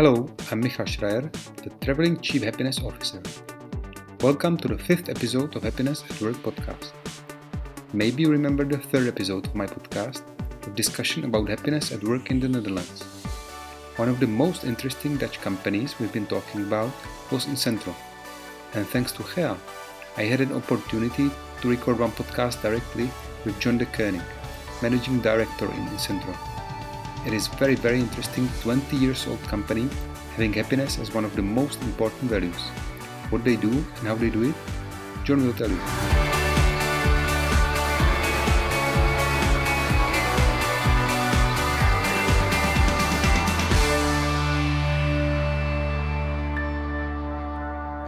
Hello, I'm Michal Schreier, the Traveling Chief Happiness Officer. Welcome to the fifth episode of Happiness at Work podcast. Maybe you remember the third episode of my podcast, a discussion about happiness at work in the Netherlands. One of the most interesting Dutch companies we've been talking about was Incentro. And thanks to Gea, I had an opportunity to record one podcast directly with John de Koning, Managing Director in Incentro. It is very very interesting 20 years old company having happiness as one of the most important values. What they do and how they do it, John will tell you.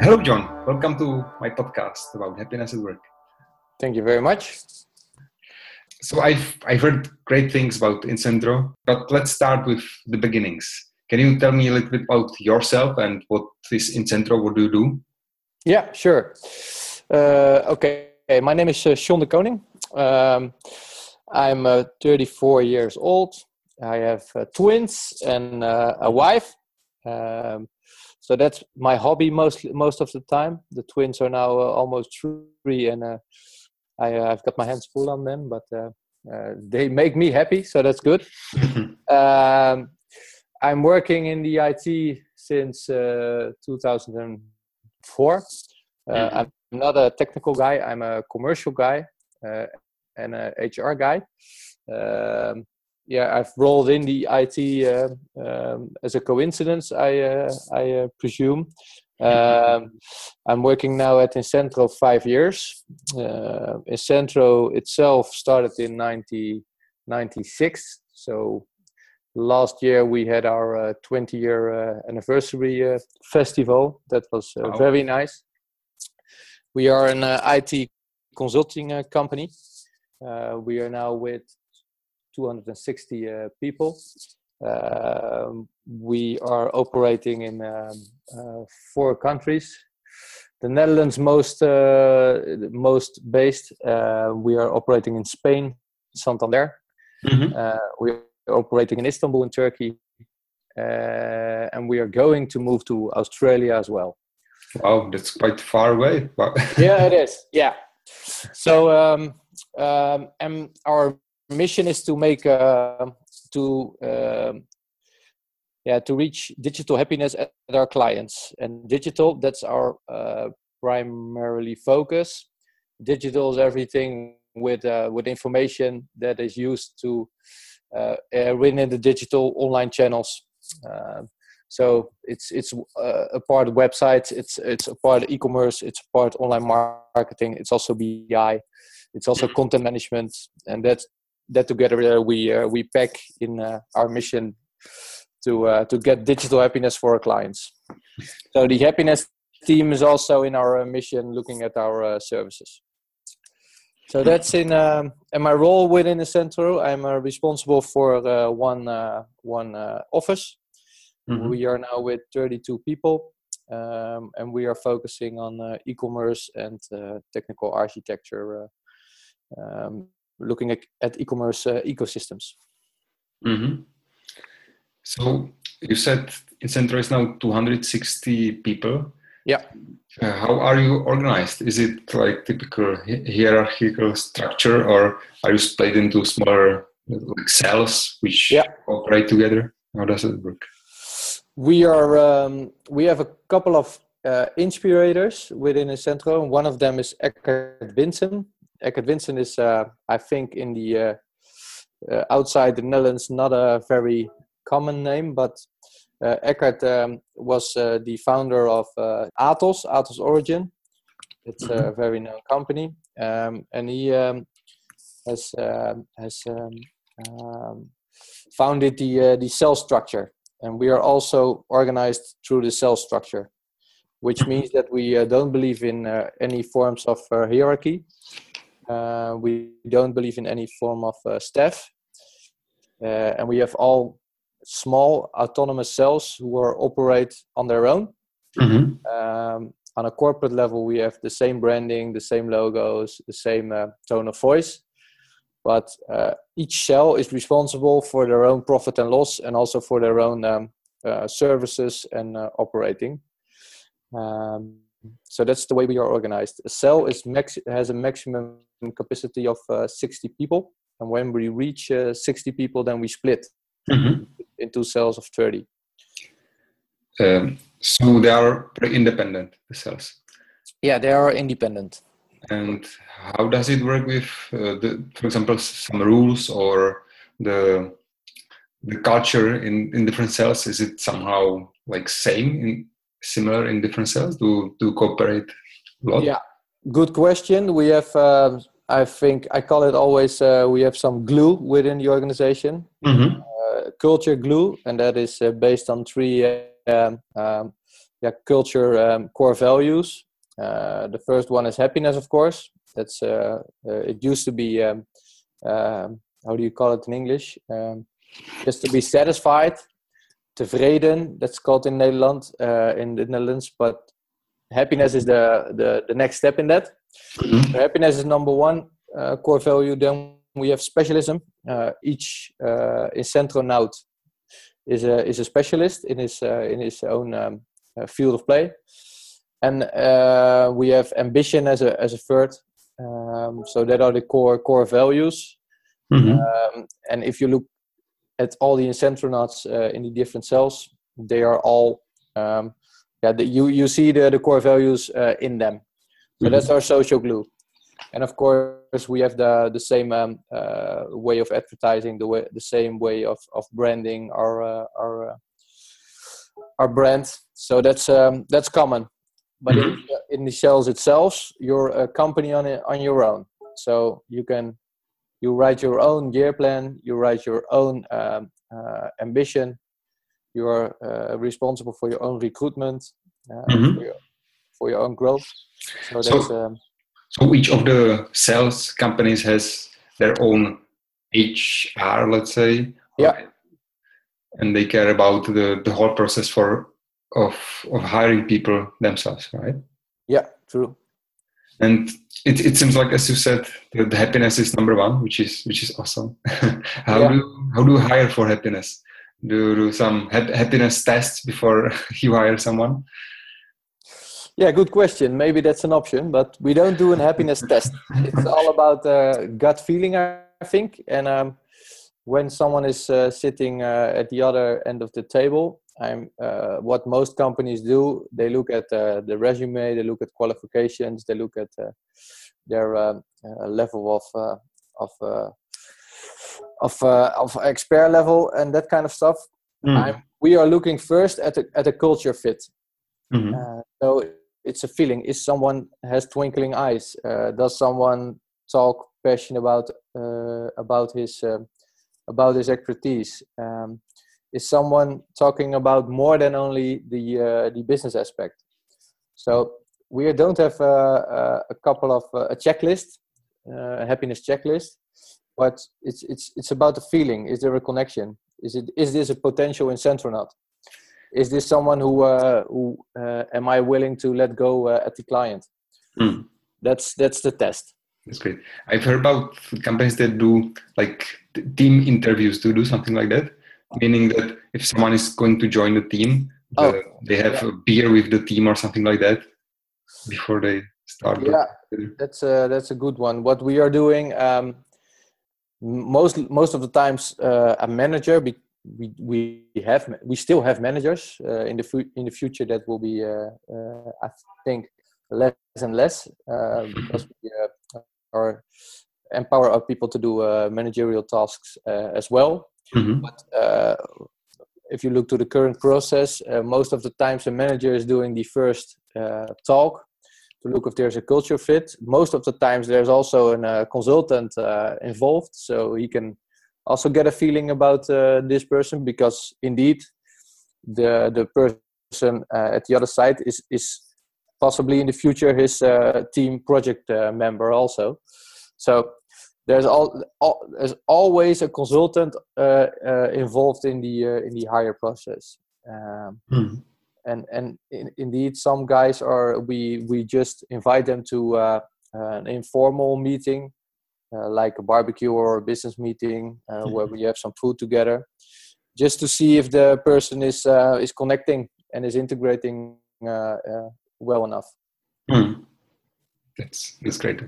Hello, John. Welcome to my podcast about happiness at work. Thank you very much. So I've I've heard great things about Incentro, but let's start with the beginnings. Can you tell me a little bit about yourself and what is Incentro? What do you do? Yeah, sure. Uh, okay, my name is uh, John de Koning. Um, I'm uh, 34 years old. I have uh, twins and uh, a wife. Um, so that's my hobby most most of the time. The twins are now uh, almost three, and uh, I, I've got my hands full on them, but they make me happy, so that's good. um, I'm working in the IT since 2004. Mm-hmm. I'm not a technical guy. I'm a commercial guy and a HR guy. Um, yeah, I've rolled in the IT uh, um, as a coincidence, I uh, I uh, presume. Um, I'm working now at Incentro five years. Uh, Incentro itself started in 1996, so last year we had our 20 year anniversary festival. That was wow. very nice. We are an IT consulting company. we are now with 260 uh, people. Um, we are operating in um, uh, four countries. The Netherlands most uh, most based. we are operating in Spain, Santander. Mm-hmm. we are operating in Istanbul in Turkey, and we are going to move to Australia as well. Wow, that's quite far away. yeah, it is. Yeah. So, um, um, and our mission is to make uh, to um, yeah to reach digital happiness at our clients. And digital that's our uh, primarily focus. Digital is everything with uh, with information that is used to uh, uh win in the digital online channels. Uh, so it's it's uh, a part of websites it's it's a part of e-commerce it's a part online marketing it's also bi it's also content management. And that's that together we uh, we pack in uh, our mission to uh, to get digital happiness for our clients. So the happiness team is also in our mission looking at our services. So that's in um, in my role within the center. I'm uh, responsible for uh, one uh, one office. Mm-hmm. We are now with 32 people, um, and we are focusing on e-commerce and technical architecture um, looking at, at e-commerce uh, ecosystems. Mm-hmm. So you said Incentro is now 260 people. Yeah. Uh, how are you organized? Is it like typical hierarchical structure, or are you split into smaller like cells which yeah. operate together? How does it work? We are um, we have a couple of uh, inspirators within Incentro. One of them is Eckart Wintzen. Eckart Wintzen is, uh, I think, in the uh, uh, outside the Netherlands, not a very common name, but uh, Eckart um, was uh, the founder of uh, Atos, Atos Origin. It's a mm-hmm. very known company, um, and he um, has um, has um, um, founded the the cell structure, and we are also organized through the cell structure, which means that we don't believe in any forms of hierarchy. Uh, we don't believe in any form of uh, staff. Uh, and we have all small autonomous cells who are operate on their own. Mm-hmm. Um, on a corporate level, we have the same branding, the same logos, the same uh, tone of voice. But uh, each cell is responsible for their own profit and loss and also for their own um, uh, services, and uh, operating. Um, so that's the way we are organized. A cell is max has a maximum capacity of uh, 60 people, and when we reach uh, 60 people, then we split mm-hmm. into cells of 30. Um, so they are independent, the cells. Yeah, they are independent. And how does it work with, uh, the, for example, some rules or the the culture in, in different cells? Is it somehow like same in similar in different cells? Do do cooperate a lot? Yeah, good question. We have, uh, I think, I call it always. Uh, we have some glue within the organization, mm-hmm. Uh, culture glue, and that is uh, based on three um, um, yeah culture um, core values. Uh, the first one is happiness, of course. That's uh, it used to be. Um, um, how do you call it in English? Um, just to be satisfied tevreden that's called in Nederland uh, in the Netherlands but happiness is the the, the next step in that mm-hmm. happiness is number one uh, core value then we have specialism uh, each uh, Incentronaut is a is a specialist in his uh, in his own um, uh, field of play and uh, we have ambition as a as a third um, so that are the core core values mm-hmm. um, and if you look at all the incentronauts uh, in the different cells, they are all um, yeah the, you you see the the core values uh, in them. So mm-hmm. that's our social glue. And of course, we have the the same um, uh, way of advertising, the way the same way of of branding our uh, our uh, our brand. So that's um, that's common. But in, mm-hmm. in the cells itself, you're a company on it, on your own. So you can you write your own year plan you write your own um, uh, ambition you are uh, responsible for your own recruitment uh, mm-hmm. for, your, for, your, own growth so, so, um, so each of the sales companies has their own hr let's say. Yeah. And they care about the, the whole process for of of hiring people themselves right? Yeah true. And it, it seems like as you said the, the happiness is number one which is which is awesome. How yeah. do how do you hire for happiness? Do, you do some ha- happiness tests before you hire someone yeah good question maybe that's an option but we don't do an happiness test it's all about uh, gut feeling i think and um, when someone is uh, sitting uh, at the other end of the table I'm uh, what most companies do. They look at uh, the resume, they look at qualifications, they look at uh, their um, level of uh, of uh, of of expert level and that kind of stuff. Mm. we are looking first at a, at a culture fit. Mm-hmm. so it's a feeling. Is someone has twinkling eyes? does someone talk passion about about his about his expertise? Um, is someone talking about more than only the uh, the business aspect. So we don't have a, a, a couple of uh, a checklist, uh, a happiness checklist, but it's it's it's about the feeling. Is there a connection? Is it is this a potential incentronaut? Is this someone who uh, who uh, am I willing to let go uh, at the client? Mm. That's that's the test. That's great. I've heard about companies that do like team interviews to do something like that meaning that if someone is going to join the team, oh, the, they have yeah. a beer with the team or something like that before they start. Yeah, that's a that's a good one. What we are doing, um, most most of the times, uh, a manager. We we have we still have managers uh, in the fu- in the future that will be uh, uh I think less and less uh, because we uh, are empower our people to do managerial tasks as well Mm-hmm. But uh, if you look to the current process, uh, most of the times the manager is doing the first uh, talk to look if there's a culture fit. Most of the times there's also a uh, consultant uh, involved, so he can also get a feeling about uh, this person because indeed the the person at the other side is is possibly in the future his team project member also. So there's all, all, there's always a consultant uh, uh, involved in the uh, in the hire process um, hmm. and and in, indeed some guys are we we just invite them to uh, an informal meeting uh, like a barbecue or a business meeting mm-hmm. where we have some food together just to see if the person is uh, is connecting and is integrating uh, uh, well enough. Mm. That's that's great.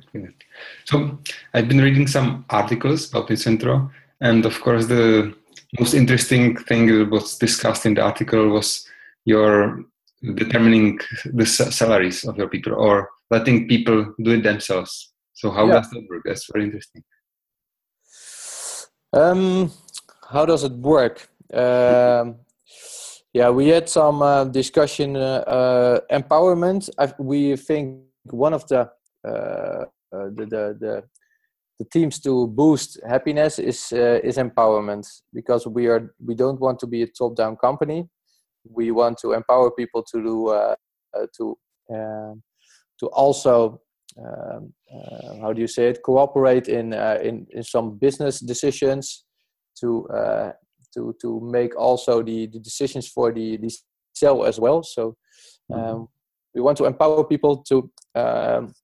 So I've been reading some articles about Incentro, and of course the most interesting thing that was discussed in the article was your determining the salaries of your people or letting people do it themselves. So how yeah. does that work? That's very interesting. Um, how does it work? Um, yeah, we had some uh, discussion. Uh, uh, empowerment. I, we think one of the, uh, uh, the, the the the teams to boost happiness is uh, is empowerment because we are we don't want to be a top down company. We want to empower people to do to um, to also um, uh, how do you say it? Cooperate in uh, in, in some business decisions to uh, to to make also the, the decisions for the the cell as well. So um, mm-hmm. we want to empower people to um,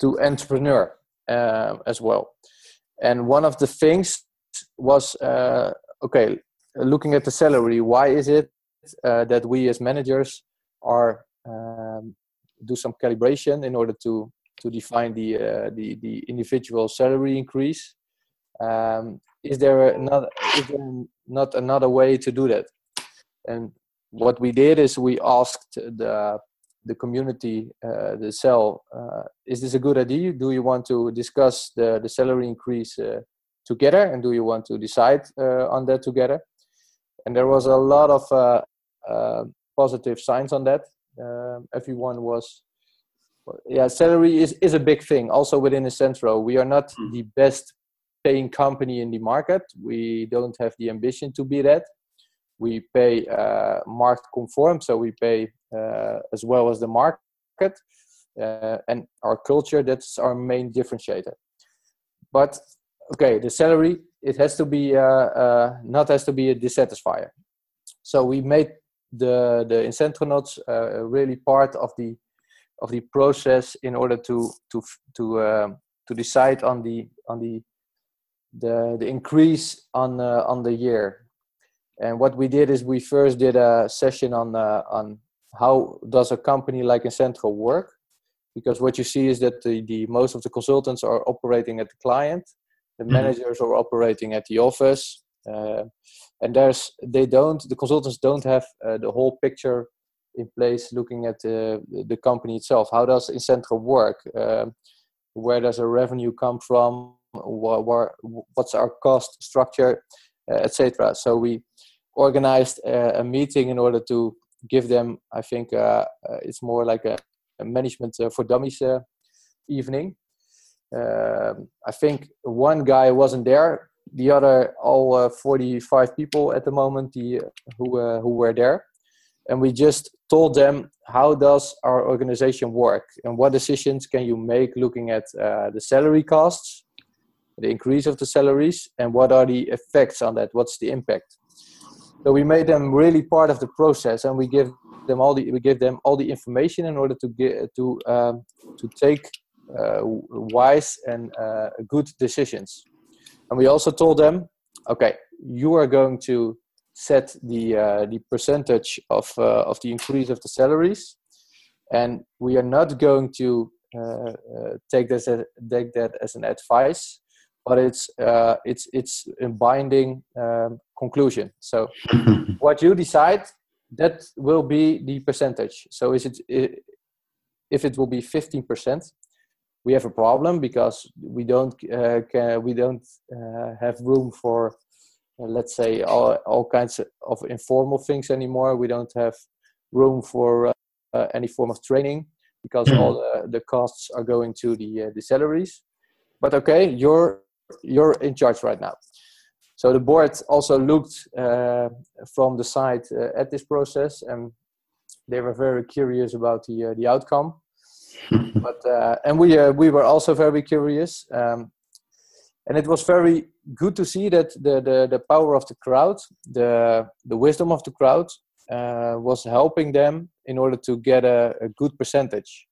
to entrepreneur uh, as well. And one of the things was uh, okay looking at the salary why is it uh, that we as managers are um, do some calibration in order to to define the uh, the the individual salary increase. Um, is there another is there not another way to do that? And what we did is we asked the the community, uh, the cell, uh, is this a good idea? Do you want to discuss the the salary increase uh, together, and do you want to decide uh, on that together? And there was a lot of uh, positive signs on that. Everyone was yeah salary is is a big thing. Also within Incentro we are not mm. the best paying company in the market. We don't have the ambition to be that. We pay uh, market conform so we pay uh, as well as the market uh, and our culture that's our main differentiator. But okay the salary it has to be uh, uh, not has to be a dissatisfier. So we made the the Incentronauts uh, really part of the of the process in order to to to uh, to decide on the on the the, the increase on uh, on the year. And what we did is we first did a session on uh, on how does a company like Incentro work, because what you see is that the, the most of the consultants are operating at the client, the mm-hmm. managers are operating at the office, uh, and there's they don't the consultants don't have uh, the whole picture in place looking at the, the company itself. How does Incentro work? Um, where does the revenue come from? What, what's our cost structure, uh, etc. So we organized a, a, meeting in order to give them. I think uh, uh it's more like a, a management uh, for dummies uh, evening. Um, I think one guy wasn't there. The other, all 45 people at the moment, the, who who were there and we just told them how does our organization work? And what decisions can you make looking at uh, the salary costs the increase of the salaries and what are the effects on that? What's the impact? So we made them really part of the process and we give them all the we give them all the information in order to get to um, to take uh, wise and uh, good decisions. And we also told them okay you are going to set the uh, the percentage of uh, of the increase of the salaries, and we are not going to uh, uh take this as, take that as an advice, but it's uh, it's it's a binding um, conclusion. So what you decide that will be the percentage. So is it if it will be fifteen percent, we have a problem because we don't uh, can, we don't have room for let's say all, all kinds of informal things anymore. We don't have room for uh, uh, any form of training because mm-hmm. all the, the costs are going to the uh, the salaries. But okay you're you're in charge right now. So the board also looked uh, from the side uh, at this process and they were very curious about the the outcome. But and we we were also very curious um, and it was very good to see that the, the, the power of the crowd, the, the wisdom of the crowd, uh, was helping them in order to get a, a good percentage.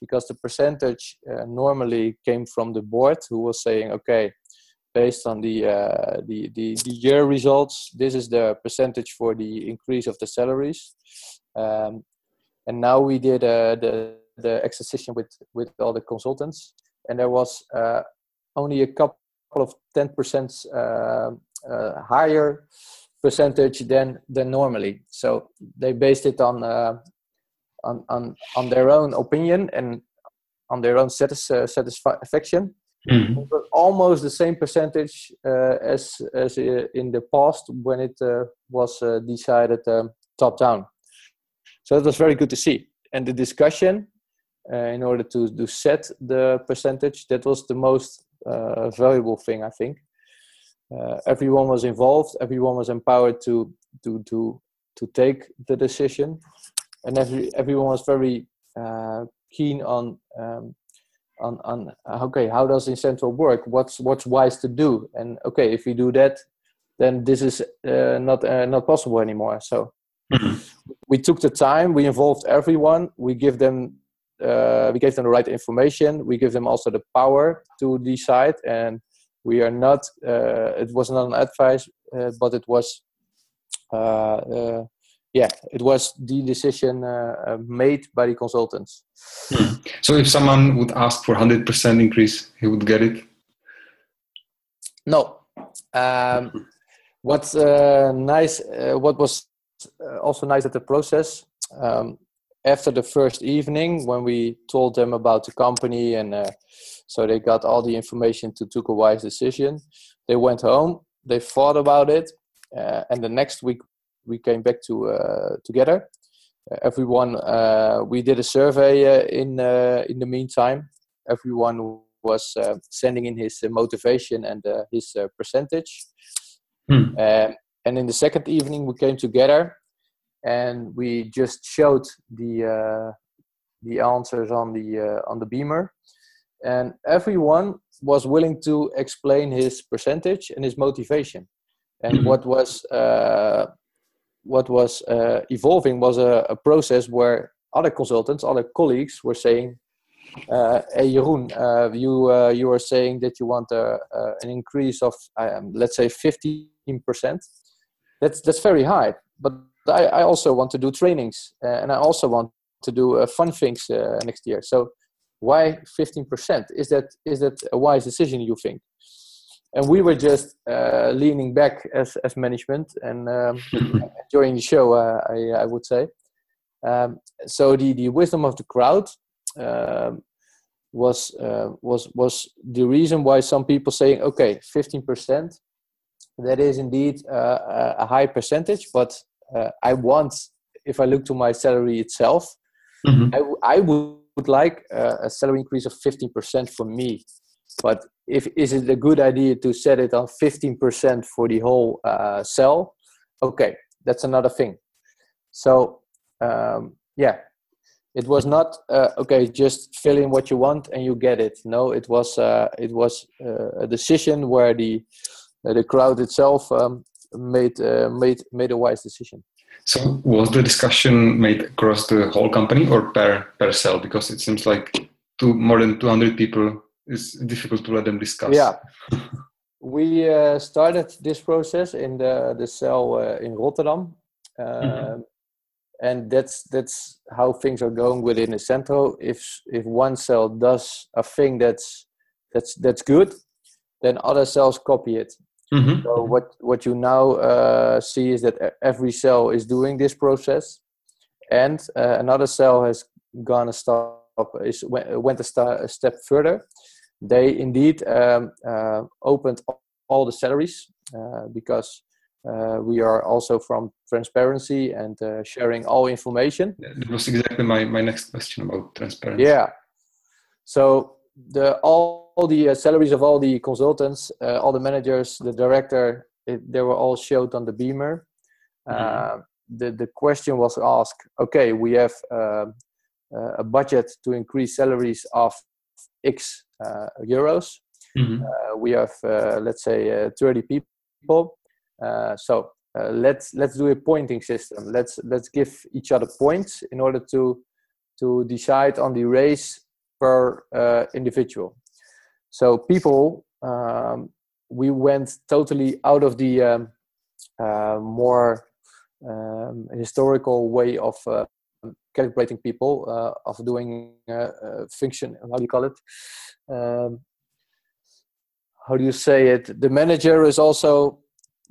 Because the percentage uh, normally came from the board, who was saying, okay, based on the, uh, the, the the year results. This is the percentage for the increase of the salaries. Um, and now we did uh, the the exercise with with all the consultants, and there was uh, only a couple of ten percent uh, uh, higher percentage than than normally. So they based it on uh, on on on their own opinion and on their own satis- uh, satisfaction. Mm. Almost the same percentage uh, as as in the past when it uh, was uh, decided um, top down. So that was very good to see. And the discussion, uh, in order to to set the percentage, that was the most valuable thing I think. Uh, everyone was involved. Everyone was empowered to to to to take the decision. And every everyone was very uh, keen on um, on on okay how does incentro work? What's what's wise to do? And okay if we do that then this is uh, not uh, not possible anymore. So mm-hmm. we took the time. We involved everyone. We give them uh, we gave them the right information. We give them also the power to decide and we are not uh, it was not an advice uh, but it was uh, yeah it was the decision made by the consultants. Hmm. so if someone would ask for 100% increase he would get it? No. Um, what's nice what was also nice at the process um, after the first evening when we told them about the company and uh, so they got all the information to took a wise decision. They went home they thought about it uh, and the next week we came back to uh, together. Uh, everyone uh, we did a survey uh, in in the meantime. Everyone was sending in his motivation and his percentage. Hmm. and in the second evening we came together and we just showed the uh, the answers on the uh, on the beamer. And everyone was willing to explain his percentage and his motivation. And mm-hmm. what was uh, what was uh, evolving was a, a, process where other consultants other colleagues were saying uh, hey Jeroen, uh, you uh, you are saying that you want a, an increase of um, let's say 15% that's that's very high but I, I also want to do trainings uh, and I also want to do uh, fun things uh, next year. So why 15%? Is that is that a wise decision you think? And we were just uh, leaning back as as management and um, enjoying the show. Uh, I I would say. Um, so the the wisdom of the crowd um, was uh, was was the reason why some people saying okay 15% that is indeed a high percentage but uh, I want, if I look to my salary itself, mm-hmm. I, I would like uh, a salary increase of 15% for me. But if is it a good idea to set it on 15% for the whole uh, cell? Okay, that's another thing. So um, yeah, it was not uh, okay. Just fill in what you want and you get it. No, it was uh, it was uh, a decision where the the crowd itself um, made uh, made made a wise decision. So was the discussion made across the whole company or per per cell? Because it seems like two, more than 200 people is difficult to let them discuss. Yeah. we uh, started this process in the, the cell uh, in Rotterdam. mm-hmm. And that's that's how things are going within the centro. If if one cell does a thing that's that's that's good, then other cells copy it. Mm-hmm. So what what you now uh, see is that every cell is doing this process, and uh, another cell has gone a step is went a, st- a step further. They indeed um, uh, opened all the salaries uh, because uh, we are also from transparency and uh, sharing all information. That was exactly my, my next question about transparency. Yeah. So the all all the uh, salaries of all the consultants, uh, all the managers, the director, it, they were all showed on the beamer. Mm-hmm. Uh, the the question was asked. Okay, we have um, uh, a budget to increase salaries of X uh, euros. Mm-hmm. Uh, we have let's say 30 people. so let's let's do a pointing system. Let's let's give each other points in order to to decide on the race per individual. So people um, we went totally out of the um, uh, more um, historical way of uh, calibrating people, uh, of doing uh, function. How do you call it? Um, how do you say it? The manager is also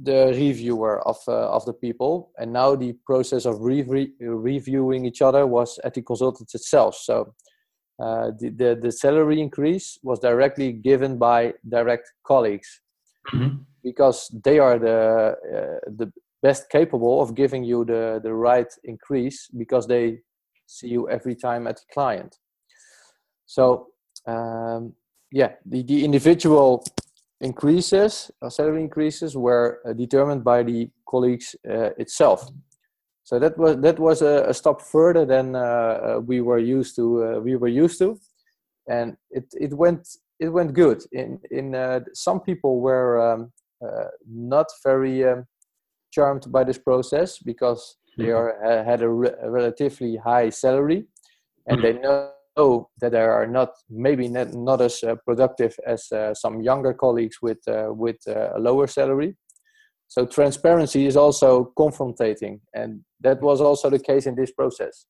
the reviewer of uh, of the people and now the process of re- reviewing each other was at the consultants itself so uh, the, the, the salary increase was directly given by direct colleagues mm-hmm. because they are the uh, the best capable of giving you the the right increase because they see you every time at the client so um, yeah the, the individual increases, uh, salary increases, were uh, determined by the colleagues uh, itself. So that was that was a, a step further than uh, uh, we were used to. Uh, we were used to, and it it went it went good. In in some people were um, not very um, charmed by this process because they mm-hmm. are, had a, re- a relatively high salary, and they know know that they are not maybe not, not as uh, productive as uh, some younger colleagues with uh, with uh, a lower salary. So transparency is also confrontating, and that was also the case in this process.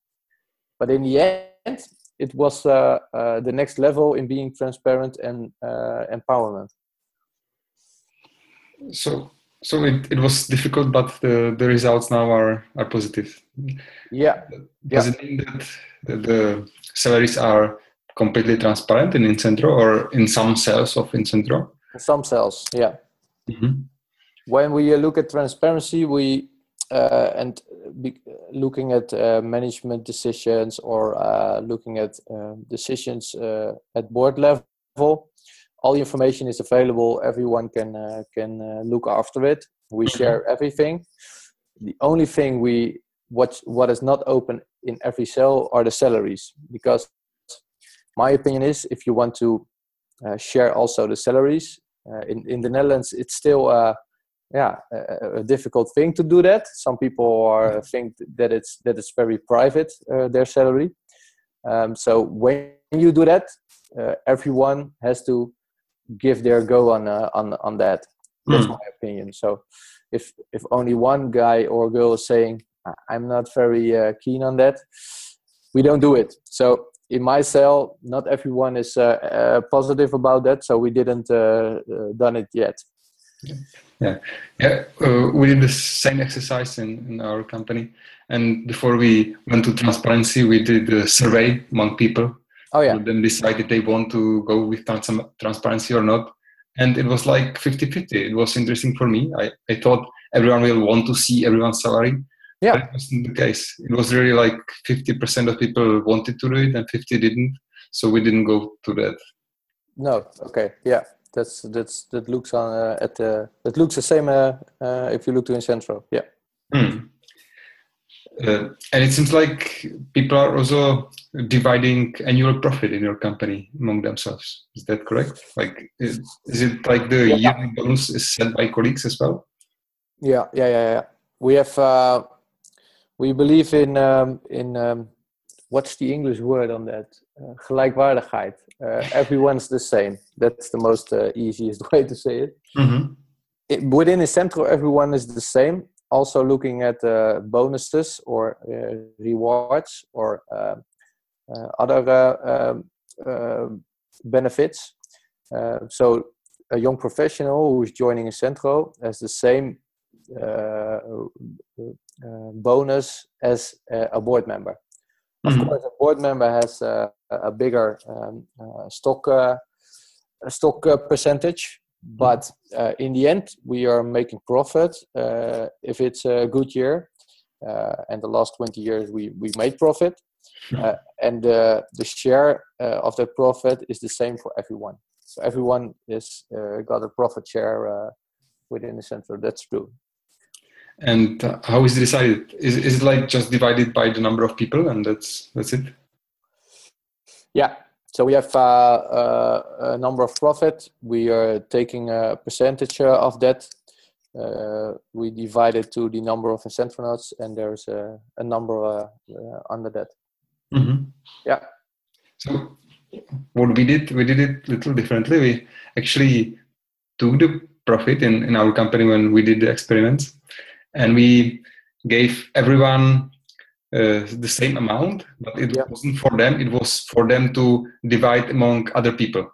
But in the end, it was uh, uh, the next level in being transparent and empowerment. So so it, it was difficult but the, the results now are are positive yeah does yeah. it mean that the, the salaries are completely transparent in incentro or in some cells of incentro some cells yeah mm-hmm. When we look at transparency we uh, and be, looking at uh, management decisions or uh, looking at uh, decisions uh, at board level all the information is available. Everyone can uh, can uh, look after it. We mm-hmm. share everything. The only thing we what what is not open in every cell are the salaries because my opinion is if you want to uh, share also the salaries uh, in in the netherlands it's still uh, yeah a, a, difficult thing to do that some people are think that it's that it's very private uh, their salary um, so when you do that everyone has to give their go on uh, on on that. That's mm. my opinion. So if if only one guy or girl is saying I'm not very uh, keen on that, we don't do it. So in my cell, not everyone is uh, uh positive about that. So we didn't uh, uh, done it yet. Yeah, yeah. Uh, we did the same exercise in, in our company, and before we went to transparency, we did a survey among people Oh yeah. Then decide if they want to go with trans- transparency or not. And it was like 50-50. It was interesting for me. I, I thought everyone will want to see everyone's salary. Yeah. But it wasn't the case. It was really like 50% of people wanted to do it and 50 didn't. So we didn't go to that. No. Okay. Yeah. That's that's that looks on uh, at the that looks the same uh, uh, if you look to Incentro. Yeah. Mm. Uh, and it seems like people are also dividing annual profit in your company among themselves. Is that correct? Like, is, is it like the yeah. yearly bonus is set by colleagues as well? Yeah, yeah, yeah, yeah. We have uh, we believe in um, in um, what's the English word on that? Uh, gelijkwaardigheid. Uh, everyone's the same. That's the most uh, easiest way to say it. Mm-hmm. it. Within Incentro, everyone is the same also looking at uh, bonuses or uh, rewards or uh, uh other uh, um, benefits. Uh, so a young professional who is joining Incentro has the same bonus as a board member. Of mm-hmm. course, a board member has a bigger um, stock stock percentage, but uh, in the end we are making profit uh, if it's a good year uh, and the last 20 years we, we made profit uh, and the share uh, of that profit is the same for everyone. So everyone is uh, got a profit share within Incentro that's true and how is it decided is, is it like just divided by the number of people and that's that's it yeah so we have uh, uh, a number of profit. We are taking a percentage uh, of that. we divide it to the number of notes, and there's a, a number under that. Mm-hmm. Yeah. So what we did, we did it a little differently. We actually took the profit in, in our company when we did the experiments. And we gave everyone uh, the same amount, but it yeah. wasn't for them. It was for them to divide among other people,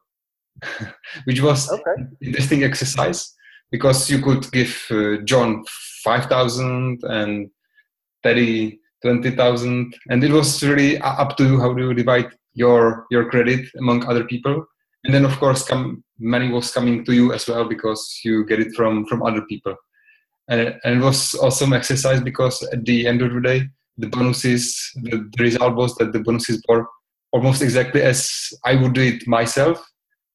which was okay. interesting exercise because you could give uh, John five thousand and Teddy twenty thousand, and it was really up to you how you divide your your credit among other people. And then of course, come, money was coming to you as well because you get it from from other people. And, and it was awesome exercise because at the end of the day, the bonuses, the, the result was that the bonuses were almost exactly as I would do it myself.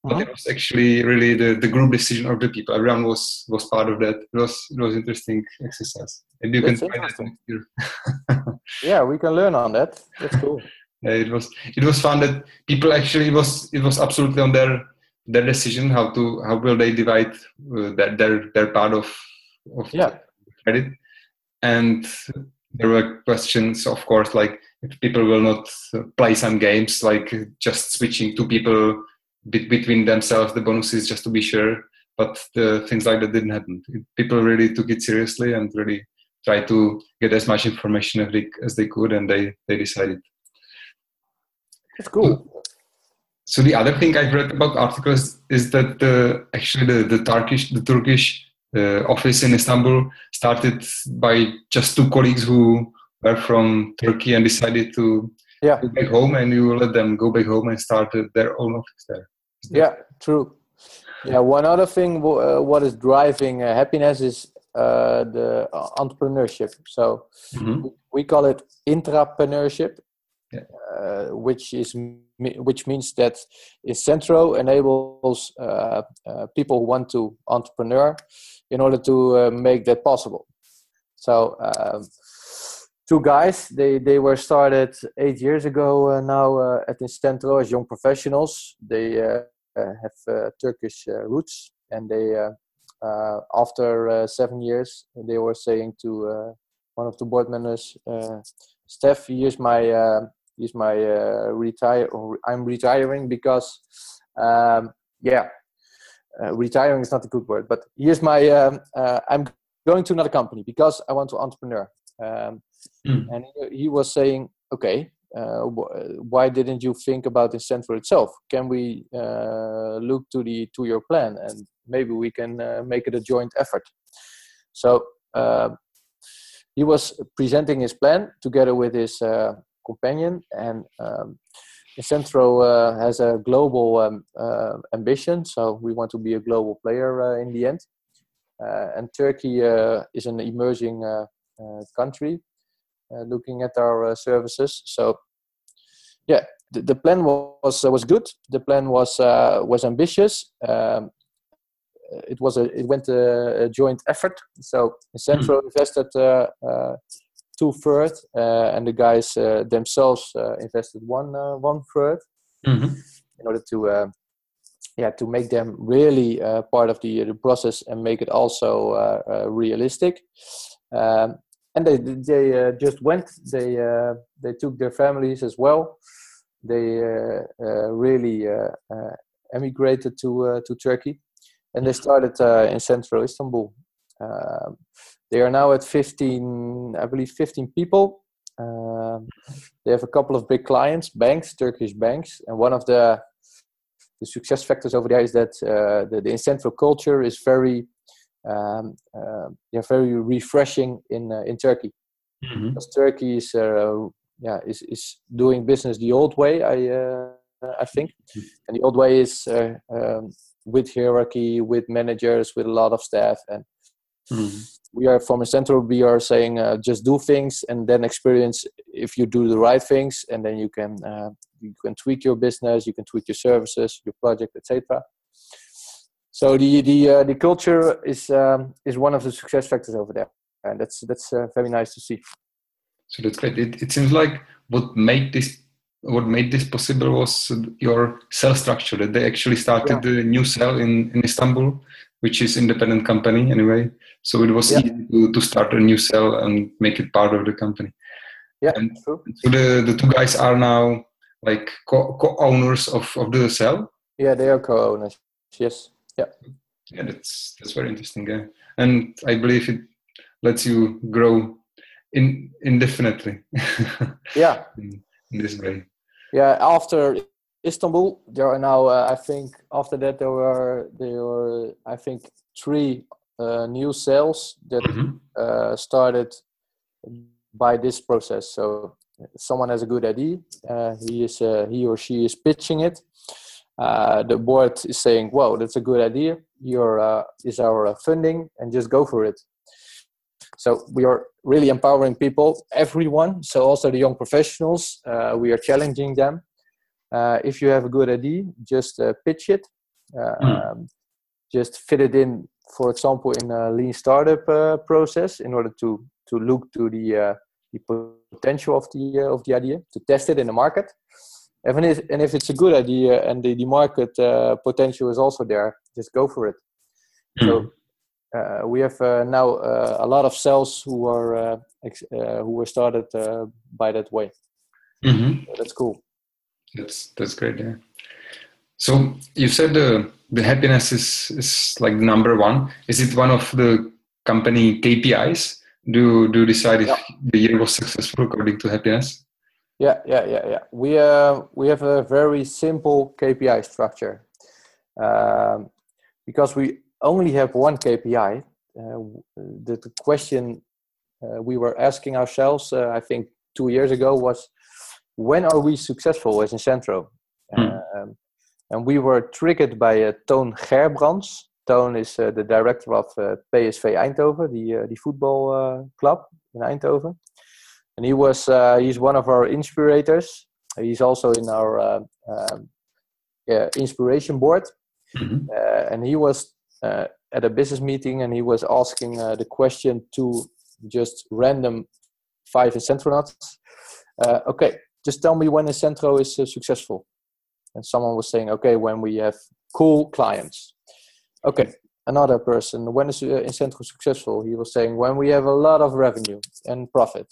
But uh-huh. it was actually really the, the group decision of the people. Everyone was was part of that. It was it was interesting exercise. Maybe you That's can try that next year. yeah, we can learn on that. That's cool. yeah, it was it was fun that people actually it was it was absolutely on their their decision how to how will they divide uh, their their their part of of yeah. credit and there were questions of course like if people will not play some games like just switching two people between themselves the bonuses just to be sure. But the things like that didn't happen. People really took it seriously and really tried to get as much information as they, as they could and they they decided. That's cool. So the other thing i've read about articles is that the actually the, the turkish the turkish uh, office in Istanbul started by just two colleagues who were from Turkey and decided to yeah. go back home, and you let them go back home and start their own office there. Yeah, true. Yeah, one other thing, uh, what is driving uh, happiness is uh, the entrepreneurship. So mm-hmm. we call it intrapreneurship, yeah. Uh, which is which means that Incentro enables uh, people who want to entrepreneur in order to uh, make that possible. So um, two guys, they, they were started eight years ago uh, now uh, at Incentro as young professionals. They uh, uh, have Turkish roots and they after seven years, they were saying to one of the board members, Steph, here's my here's my uh, retire. I'm retiring because, um, yeah, uh, retiring is not a good word, but here's my um, uh, I'm going to another company because I want to entrepreneur. Um, mm. And he, was saying, okay, uh, wh- why didn't you think about Incentro itself? Can we uh, look to the to your plan and maybe we can uh, make it a joint effort? So he was presenting his plan together with his uh, companion, and um, Incentro uh, has a global um, uh, ambition, so we want to be a global player uh, in the end. Uh, and Turkey uh, is an emerging uh, country, looking at our services. So, yeah, the, the, plan was was good. The plan was was ambitious. Um, it was a it went a, a joint effort. So Incentro mm. invested two third, uh, and the guys uh, themselves uh, invested one uh, one third mm-hmm. in order to uh, yeah to make them really uh, part of the the process and make it also realistic. Um, and they they just went. They they took their families as well. They really emigrated to to Turkey, and they started in central Istanbul. Um, they are now at 15, I believe, 15 people. Um, they have a couple of big clients, banks, Turkish banks, and one of the the success factors over there is that uh, the, the Incentro culture is very, um, uh, yeah, very refreshing in uh, in Turkey. Mm-hmm. Because Turkey is, uh, yeah, is is doing business the old way. I uh, I think, mm-hmm. and the old way is uh, um, with hierarchy, with managers, with a lot of staff, and mm-hmm we are from Incentro we are saying uh, just do things and then experience if you do the right things and then you can uh, you can tweak your business you can tweak your services your project etc so the the uh, the culture is um, is one of the success factors over there and that's that's uh, very nice to see. So that's great. It, it seems like what made this what made this possible was your cell structure that they actually started yeah. the new cell in, in istanbul which is independent company anyway. So it was yeah. easy to, to start a new cell and make it part of the company. Yeah, and true. So the, the two guys are now like co- co-owners of, of the cell. Yeah, they are co-owners. Yes. Yeah. yeah, that's that's very interesting. Yeah. And I believe it lets you grow in indefinitely. yeah. in, in, this way. Yeah. After Istanbul, there are now uh, I think after that there were there were I think three uh, new sales that mm-hmm. uh, started by this process. So someone has a good idea, uh, he is uh, he or she is pitching it. Uh, the board is saying, "Whoa, that's a good idea. Your uh, is our funding, and just go for it." So we are really empowering people, everyone. So also the young professionals, we are challenging them. If you have a good idea, just pitch it. Mm. Um, just fit it in for example, in a lean startup uh, process in order to to look to the uh, the potential of the uh, of the idea to test it in the market. And if, and if it's a good idea and the, the market uh, potential is also there, just go for it. Mm. So uh, we have uh, now a lot of cells who are ex- who were started by that way. Mm-hmm. So that's cool. That's that's great. Yeah. So you said the the happiness is is like number one. Is it one of the company KPIs? Do do you decide if yeah. the year was successful according to happiness? Yeah, yeah, yeah, yeah. We uh, we have a very simple KPI structure um, because we only have one KPI. Uh, the, the, question uh, we were asking ourselves, uh, I think, two years ago was, when are we successful as Incentro? Hmm. Um, and we were triggered by uh, Toon Gerbrands. Toon is uh, the director of uh, PSV Eindhoven, the, uh, the football uh, club in Eindhoven. And he was uh, he's one of our inspirators. He's also in our um, inspiration board. Mm-hmm. and he was at a business meeting and he was asking the question to just random five Incentronauts. okay, just tell me when Incentro is successful. And someone was saying okay when we have cool clients. Okay another person when is uh, Incentro successful? He was saying when we have a lot of revenue and profit.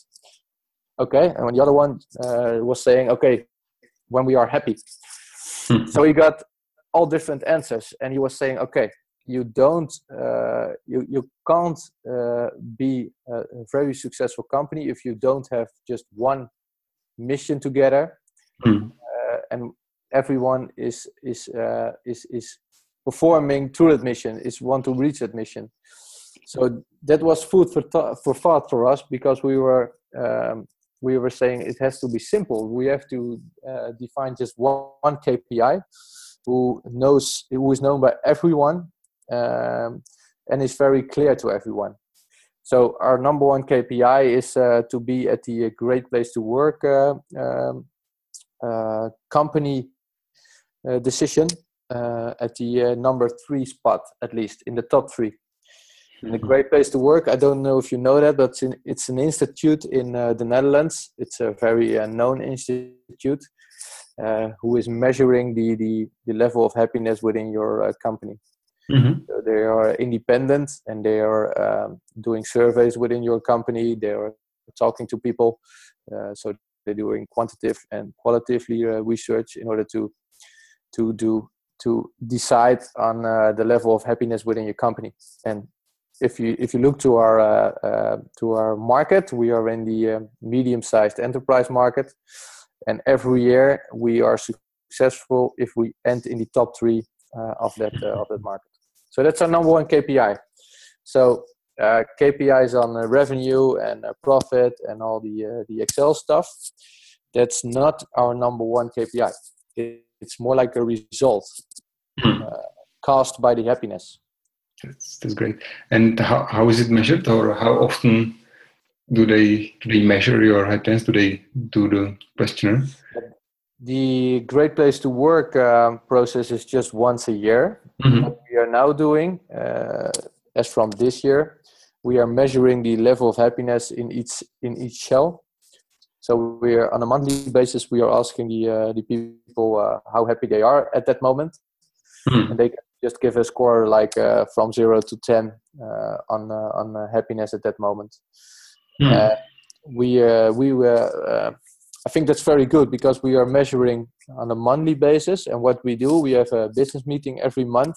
Okay and the other one uh, was saying okay when we are happy. Hmm. so he got all different answers and he was saying okay you don't uh, you, you can't uh, be a very successful company if you don't have just one mission together mm. and everyone is is uh, is is performing through that mission is want to reach that mission. So that was food for th- for thought for us because we were um, we were saying it has to be simple. We have to uh, define just one, one, kpi who knows who is known by everyone um, and is very clear to everyone so our number one kpi is uh, to be at the great place to work uh, um, uh, company uh, decision uh, at the uh, number three spot, at least in the top three. And a great place to work. I don't know if you know that, but it's, an institute in the Netherlands. It's a very known institute uh, who is measuring the, the, the level of happiness within your uh, company. Mm-hmm. So they are independent and they are um, doing surveys within your company. They are talking to people. Uh, so they're doing quantitative and qualitatively research in order to to do to decide on uh, the level of happiness within your company and if you if you look to our uh, uh, to our market we are in the uh, medium sized enterprise market and every year we are successful if we end in the top 3 uh, of that uh, of that market so that's our number one KPI so KPIs on revenue and profit and all the the Excel stuff. That's not our number one KPI it, it's more like a result hmm. uh, caused by the happiness. That's, that's great. And how, how is it measured or how often do they do they measure your happiness do they do the questionnaire? The great place to work uh, process is just once a year. Mm-hmm. We are now doing uh, as from this year we are measuring the level of happiness in each in each cell so we're on a monthly basis. We are asking the uh, the people uh, how happy they are at that moment, mm. and they can just give a score like uh, from zero to ten uh, on uh, on uh, happiness at that moment. Mm. we we were. I think that's very good because we are measuring on a monthly basis, and what we do, we have a business meeting every month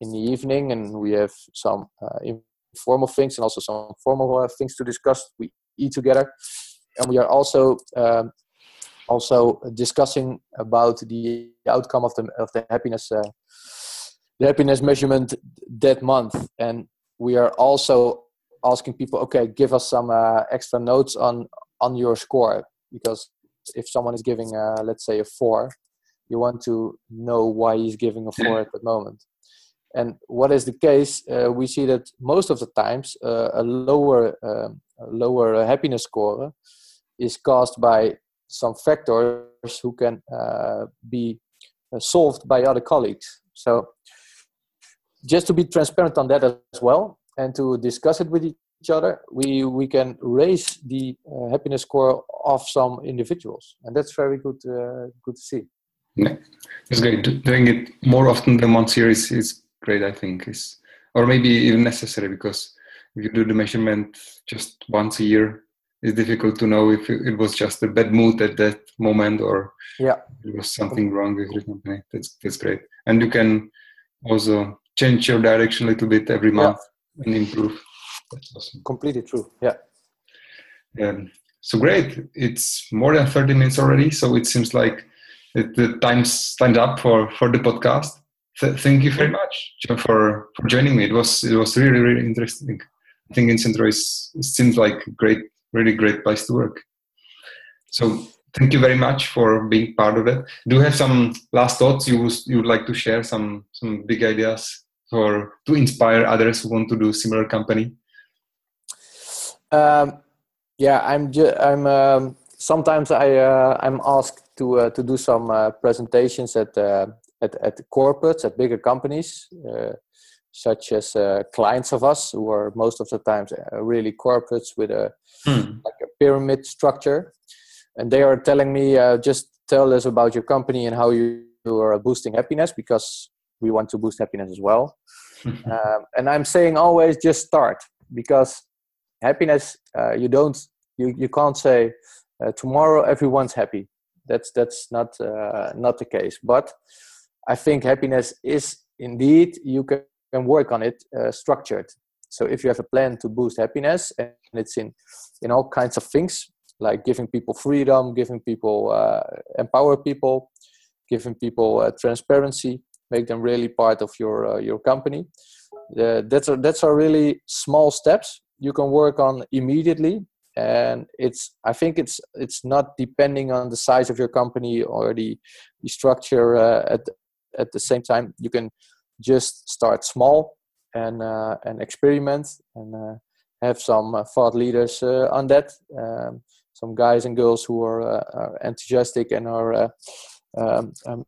in the evening, and we have some uh, informal things and also some formal uh, things to discuss. We eat together, and we are also um, also discussing about the outcome of the of the happiness uh, the happiness measurement that month, and we are also asking people, okay, give us some uh, extra notes on on your score because if someone is giving, uh, let's say, a four, you want to know why he's giving a four at the moment. And what is the case? Uh, we see that most of the times uh, a lower um, a lower happiness score is caused by some factors who can uh, be uh, solved by other colleagues. So just to be transparent on that as well and to discuss it with each other, we, we can raise the uh, happiness score of some individuals. And that's very good, uh, good to see. Yeah, it's great. Doing it more often than once year is, is great, I think. Is, or maybe even necessary because if you do the measurement just once a year, it's difficult to know if it was just a bad mood at that moment or yeah there was something wrong with the company. That's that's great, and you can also change your direction a little bit every month yeah. and improve. That's awesome. Completely true. Yeah. Yeah. So great. It's more than 30 minutes already. So it seems like it, the time's time's up for, for the podcast. Th- thank you very much for, for joining me. It was it was really really interesting. I think Incentro is it seems like a great really great place to work. So thank you very much for being part of it. Do you have some last thoughts you would, you would like to share? Some some big ideas for to inspire others who want to do similar company? Um, yeah, I'm. Ju- I'm. Um, sometimes I uh, I'm asked to uh, to do some uh, presentations at uh, at at corporates at bigger companies. Uh, such as uh, clients of us who are most of the times really corporates with a hmm. like a pyramid structure and they are telling me uh, just tell us about your company and how you, are boosting happiness because we want to boost happiness as well um, and i'm saying always just start because happiness uh, you don't you, you can't say uh, tomorrow everyone's happy that's that's not uh, not the case but i think happiness is indeed you can, can work on it uh, structured so if you have a plan to boost happiness and it's in in all kinds of things like giving people freedom, giving people uh, empower people, giving people uh, transparency, make them really part of your uh, your company. that's a, that's a really small steps you can work on immediately, and it's I think it's it's not depending on the size of your company or the, the structure uh, at at the same time. You can just start small and uh, and experiment and uh, have some thought leaders on that. Um, some guys and girls who are, uh, are enthusiastic and are uh, um, um,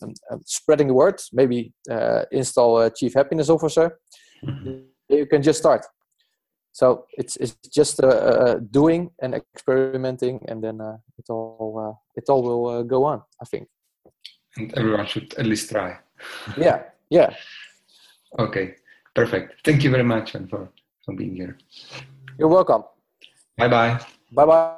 um, um, spreading the word. Maybe uh, install a chief happiness officer. Mm-hmm. You can just start. So it's it's just doing and experimenting, and then it all it all will go on. I think. And everyone should at least try. yeah. Yeah. Okay. Perfect. Thank you very much, and for for being here. You're welcome. Bye bye. Bye bye.